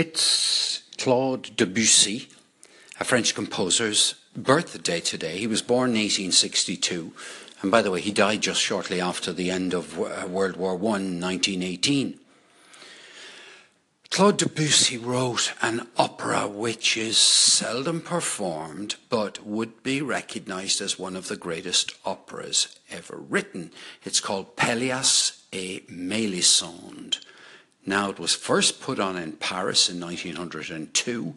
It's Claude Debussy, a French composer's birthday today. He was born in 1862, and by the way, he died just shortly after the end of uh, World War I, 1918. Claude Debussy wrote an opera which is seldom performed but would be recognized as one of the greatest operas ever written. It's called Pelléas et Mélisande. Now, it was first put on in Paris in 1902.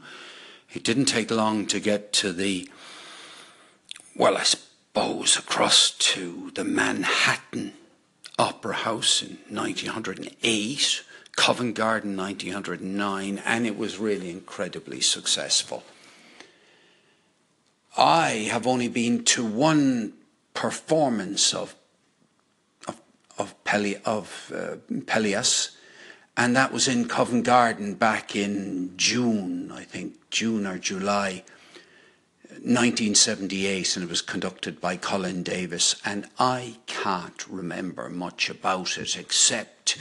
It didn't take long to get to the, well, I suppose, across to the Manhattan Opera House in 1908 Covent Garden 1909, and it was really incredibly successful. I have only been to one performance of of of, Peli, of uh, Pelléas, and that was in Covent Garden back in June, I think June or July. 1978 and it was conducted by Colin Davis and I can't remember much about it except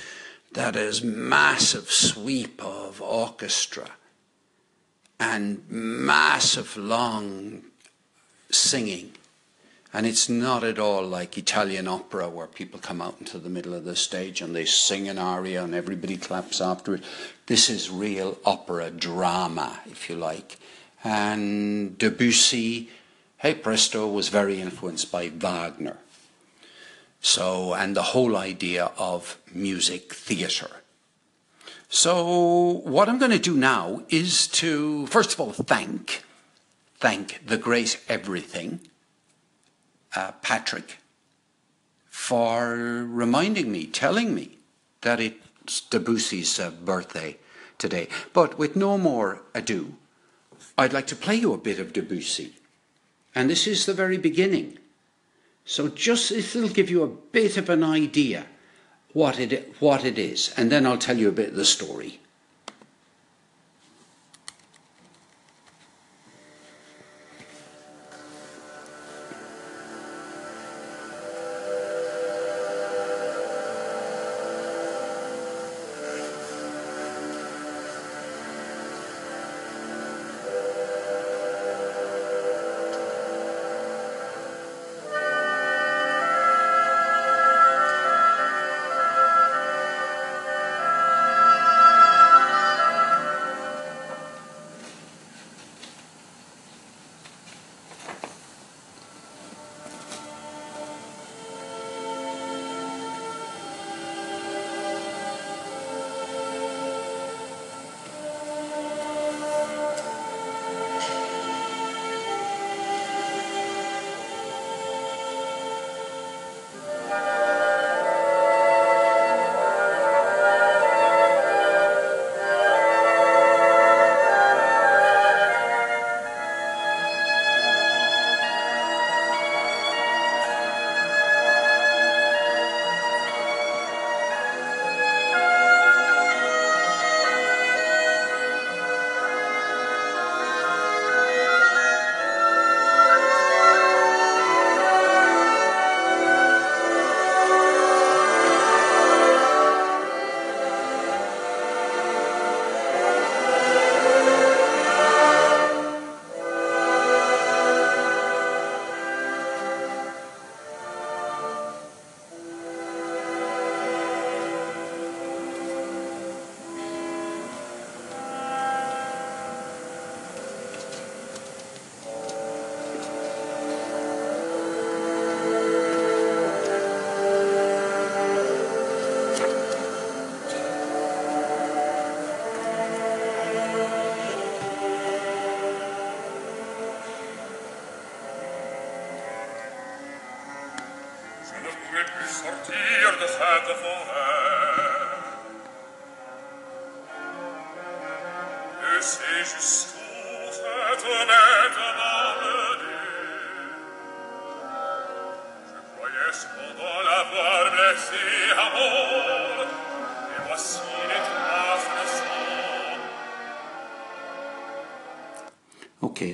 that is massive sweep of orchestra and massive long singing. And it's not at all like Italian opera where people come out into the middle of the stage and they sing an aria and everybody claps after it. This is real opera drama, if you like. And Debussy, hey presto, was very influenced by Wagner. So, and the whole idea of music theatre. So, what I'm going to do now is to, first of all, thank, thank the great everything, uh, Patrick, for reminding me, telling me that it's Debussy's uh, birthday today. But with no more ado, I'd like to play you a bit of Debussy. And this is the very beginning. So just it'll give you a bit of an idea what it what it is, and then I'll tell you a bit of the story.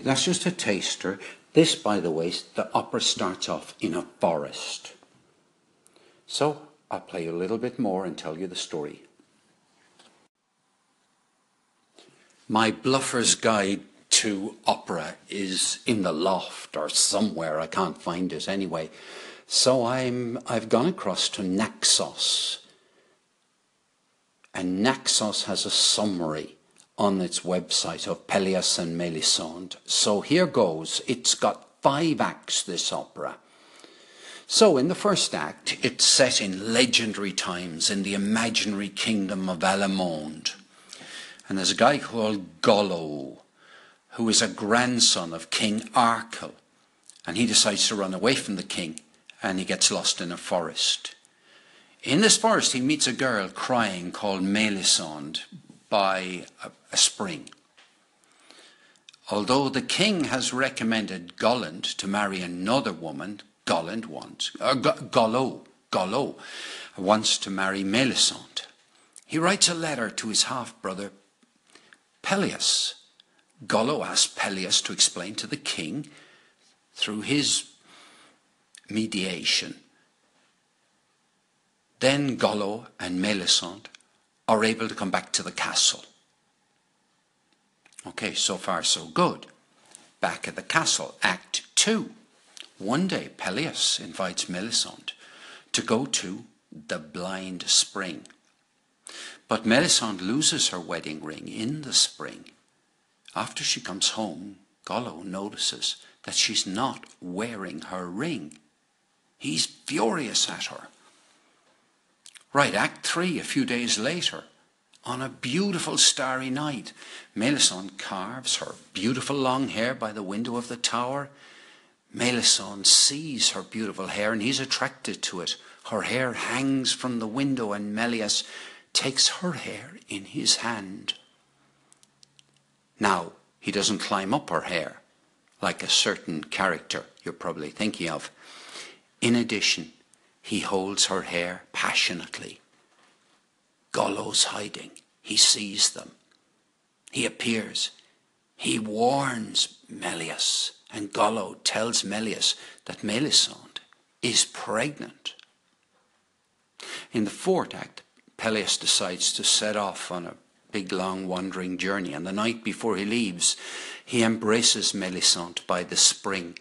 That's just a taster. This, by the way, the opera starts off in a forest. So I'll play a little bit more and tell you the story. My Bluffer's Guide to Opera is in the loft or somewhere. I can't find it anyway. So I'm, I've gone across to Naxos. And Naxos has a summary on its website of Pelleas and Melisande. So here goes. It's got five acts, this opera. So, in the first act, it's set in legendary times in the imaginary kingdom of Allemonde. And there's a guy called Golaud, who is a grandson of King Arkel. And he decides to run away from the king, and he gets lost in a forest. In this forest, he meets a girl crying called Melisande by a, a spring. Although the king has recommended Golland to marry another woman Golland wants, uh, Golaud, Golaud wants to marry Melisande. He writes a letter to his half-brother Pelleas. Golaud asks Pelleas to explain to the king through his mediation. Then Golaud and Melisande are able to come back to the castle. Okay, so far so good. Back at the castle, Act 2. One day, Pelleas invites Melisande to go to the blind spring. But Melisande loses her wedding ring in the spring. After she comes home, Golaud notices that she's not wearing her ring. He's furious at her. Right, Act 3, a few days later, on a beautiful starry night, Melisande carves her beautiful long hair by the window of the tower Melisande sees her beautiful hair and he's attracted to it. Her hair hangs from the window and Melias takes her hair in his hand. Now, he doesn't climb up her hair like a certain character you're probably thinking of. In addition, he holds her hair passionately. Golaud's hiding. He sees them. He appears. He warns Melius, And Golaud tells Melius that Melisande is pregnant. In the fourth act, Pelleas decides to set off on a big long wandering journey, and the night before he leaves, he embraces Melisande by the spring.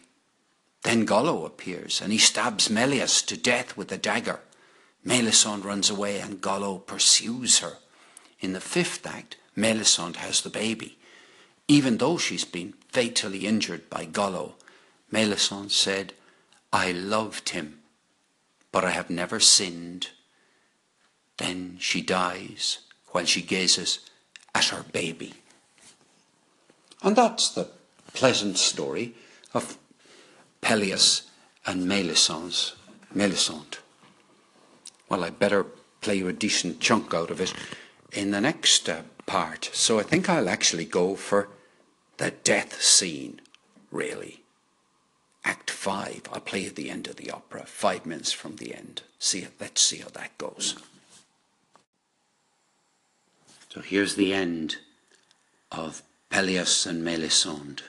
Then Golaud appears, and he stabs Melius to death with a dagger. Melisande runs away, and Golaud pursues her. In the fifth act, Melisande has the baby. Even though she's been fatally injured by Golaud, Melisande said, I loved him, but I have never sinned. Then she dies while she gazes at her baby. And that's the pleasant story of Pelleas and Melisand's Melisande. Well, I better play you a decent chunk out of it in the next uh, part. So I think I'll actually go for the death scene, really. Act five, I'll play at the end of the opera, five minutes from the end. See, let's see how that goes. So here's the end of Pelleas and Melisande.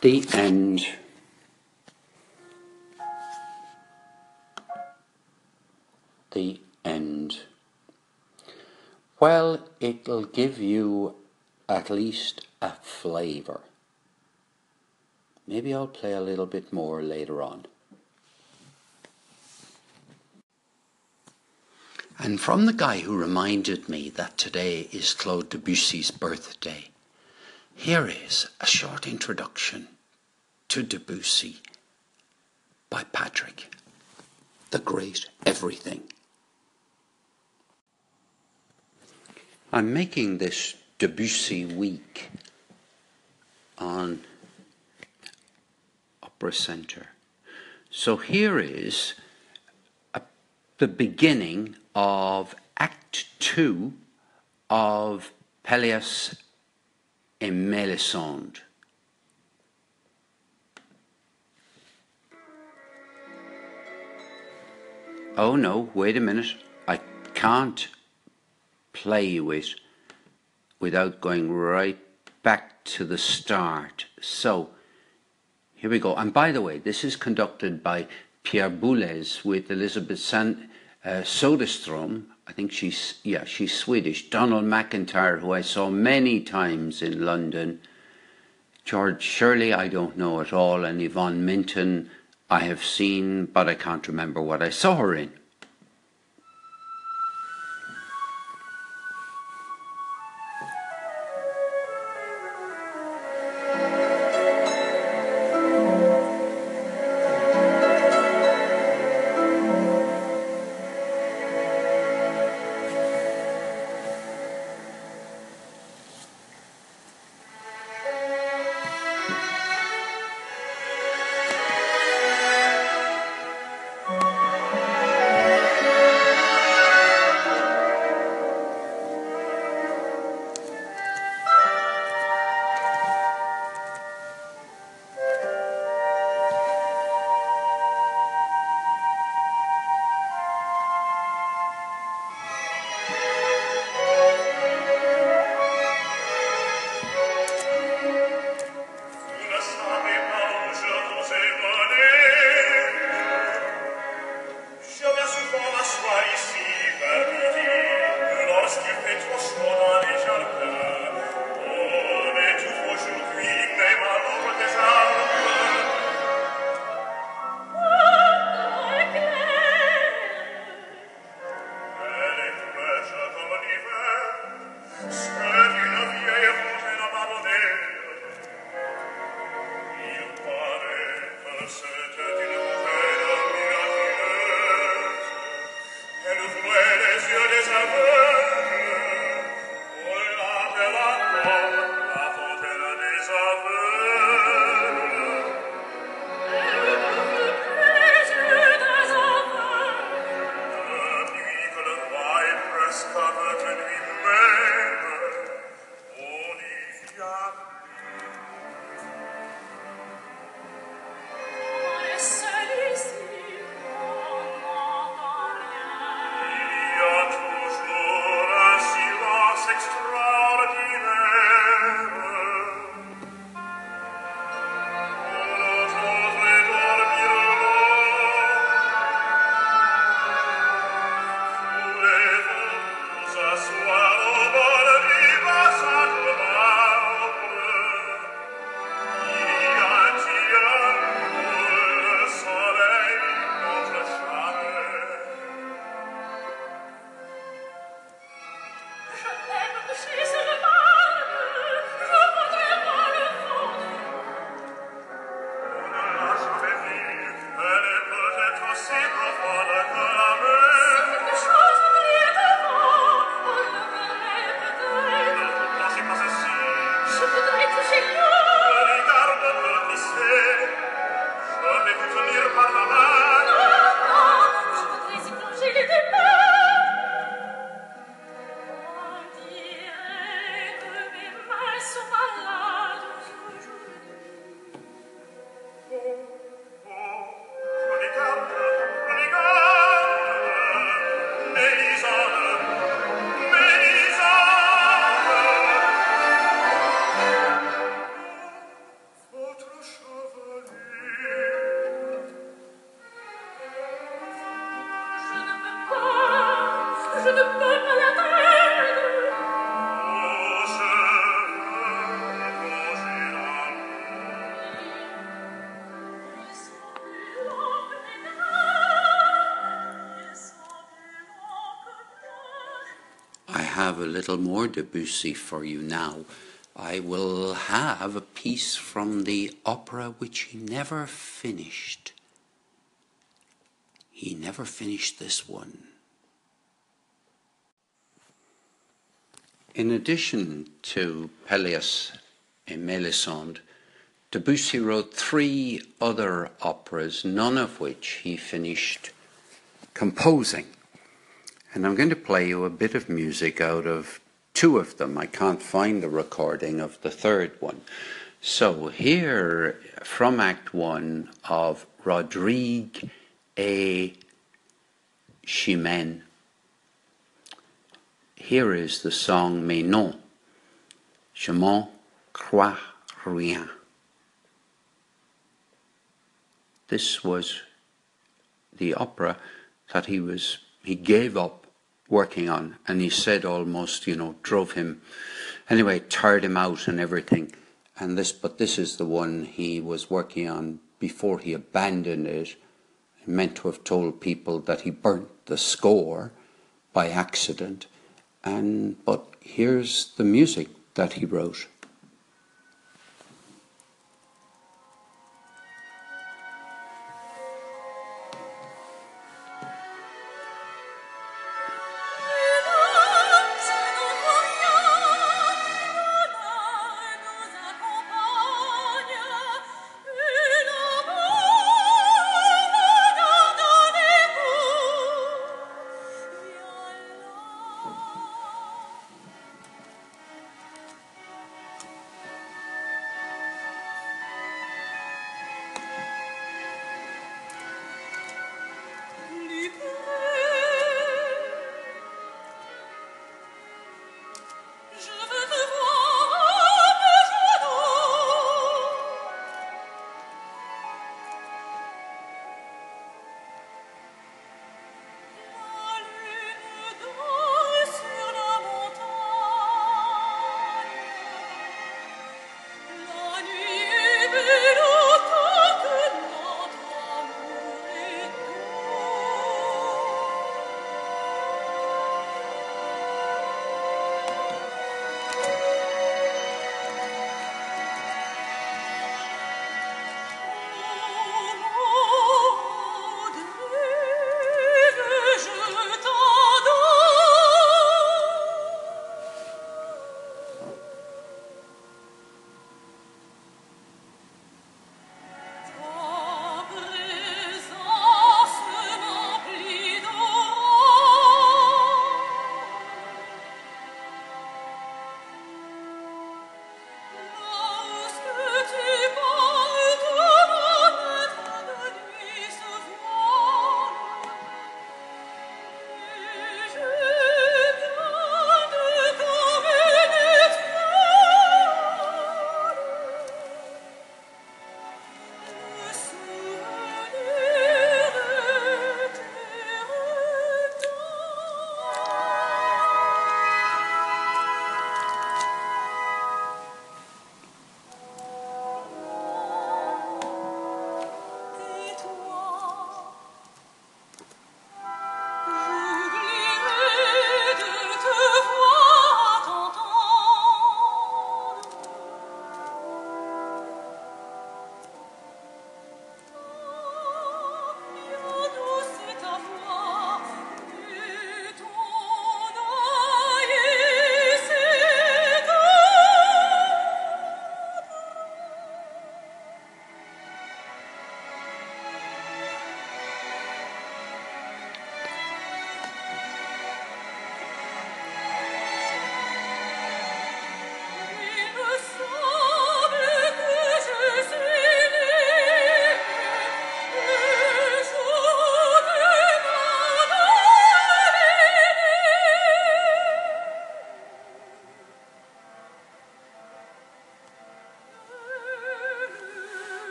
The end. The end. Well, it'll give you at least a flavour. Maybe I'll play a little bit more later on. And from the guy who reminded me that today is Claude Debussy's birthday, here is a short introduction to Debussy by Patrick, the great everything. I'm making this Debussy week on Opera Center. So here is a, the beginning of Act Two of Pelléas et oh no, wait a minute, I can't play with without going right back to the start. So here we go. And by the way, this is conducted by Pierre Boulez with Elizabeth San, uh, Soderstrom. I think she's yeah she's Swedish. Donald McIntyre, who I saw many times in London. George Shirley, I don't know at all, and Yvonne Minton I have seen, but I can't remember what I saw her in. Little more Debussy for you now. I will have a piece from the opera which he never finished. He never finished this one. In addition to Pelléas et Mélisande, Debussy wrote three other operas, none of which he finished composing. And I'm going to play you a bit of music out of two of them. I can't find the recording of the third one. So here from Act One of Rodrigue et Chimène, here is the song Mais non, je m'en crois rien. This was the opera that he was he gave up working on. And he said almost, you know, drove him, anyway, tired him out and everything. And this, but this is the one he was working on before he abandoned it. He meant to have told people that he burnt the score by accident. And, but here's the music that he wrote.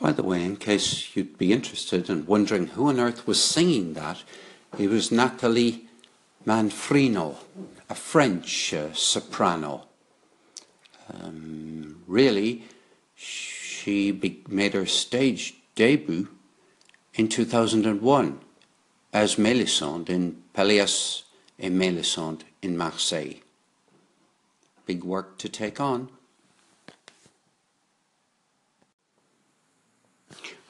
By the way, in case you'd be interested and wondering who on earth was singing that, it was Nathalie Manfrino, a French uh, soprano. Um, really, she made her stage debut in 2001 as Mélisande in Pelléas et Mélisande in Marseille. Big work to take on.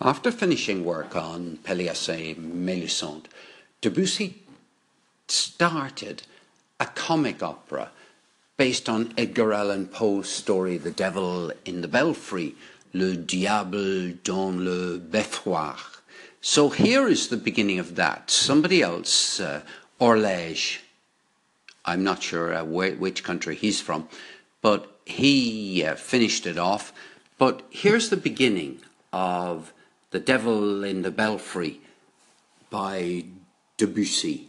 After finishing work on Pelléas et Mélisande, Debussy started a comic opera based on Edgar Allan Poe's story The Devil in the Belfry, Le Diable dans le Beffroi. So here is the beginning of that. Somebody else, uh, Orledge, I'm not sure uh, which country he's from, but he uh, finished it off. But here's the beginning of The Devil in the Belfry by Debussy.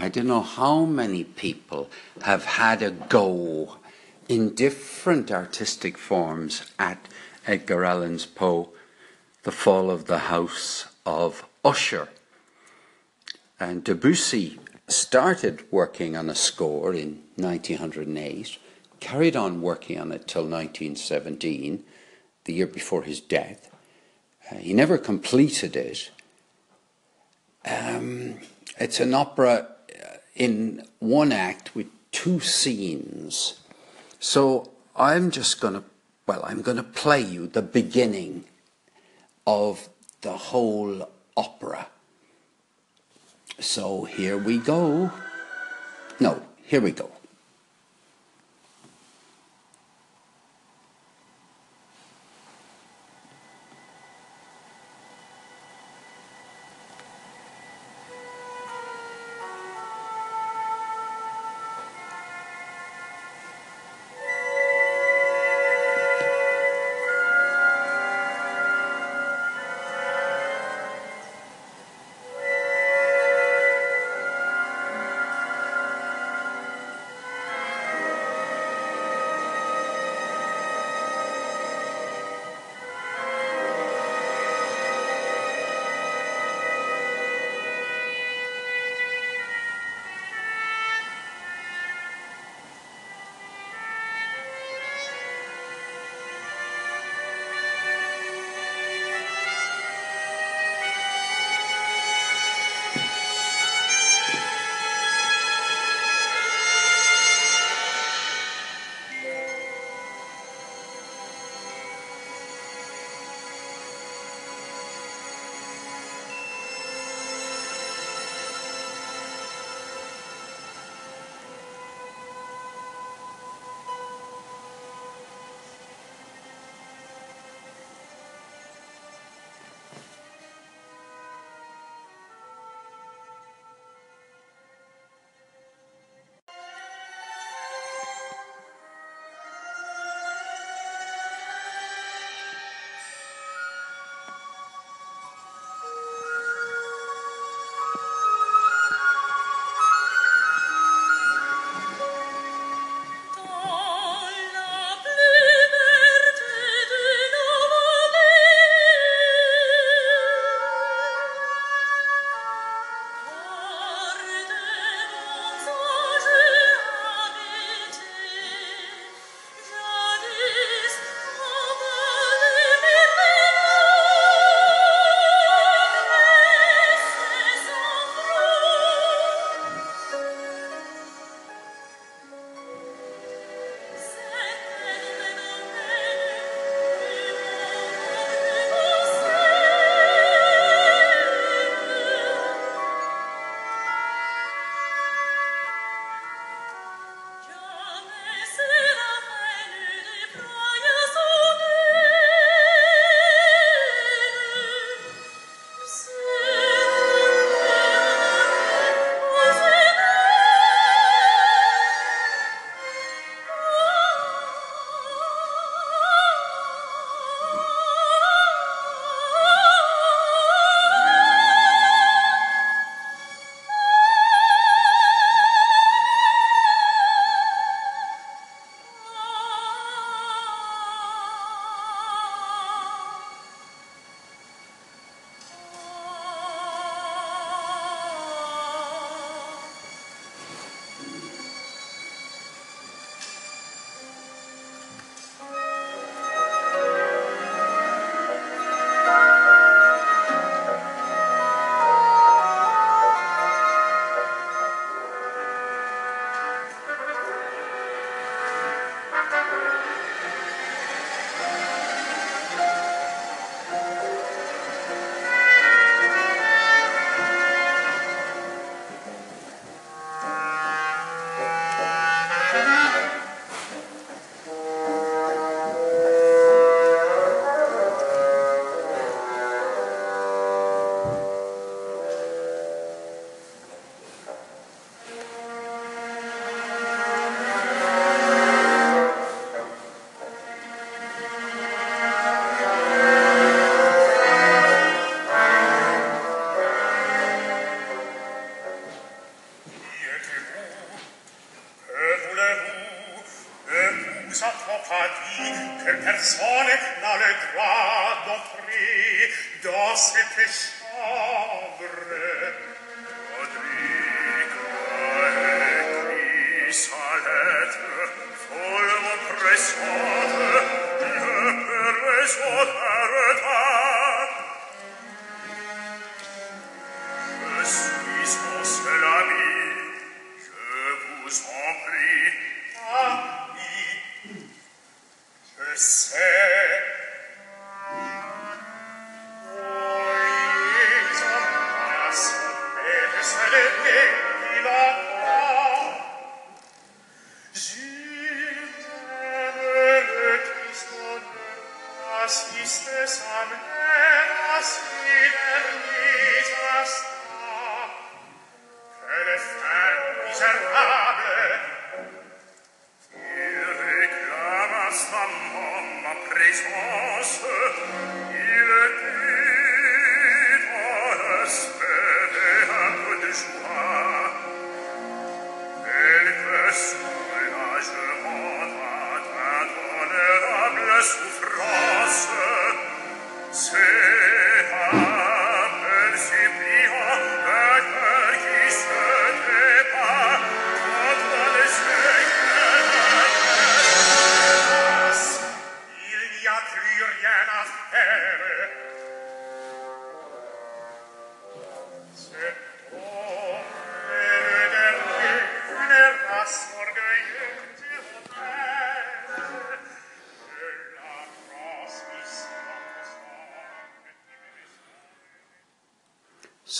I don't know how many people have had a go in different artistic forms at Edgar Allan's Poe, The Fall of the House of Usher. And Debussy started working on a score in 1908, carried on working on it till 1917, the year before his death. Uh, he never completed it. Um, it's an opera in one act with two scenes. So I'm just going to, well, I'm going to play you the beginning of the whole opera. So here we go. No, here we go.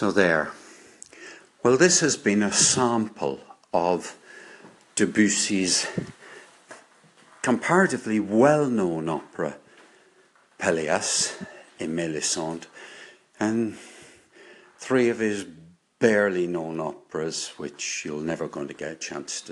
So there. Well, this has been a sample of Debussy's comparatively well-known opera, Pelléas et Mélisande, and three of his barely known operas, which you're never going to get a chance to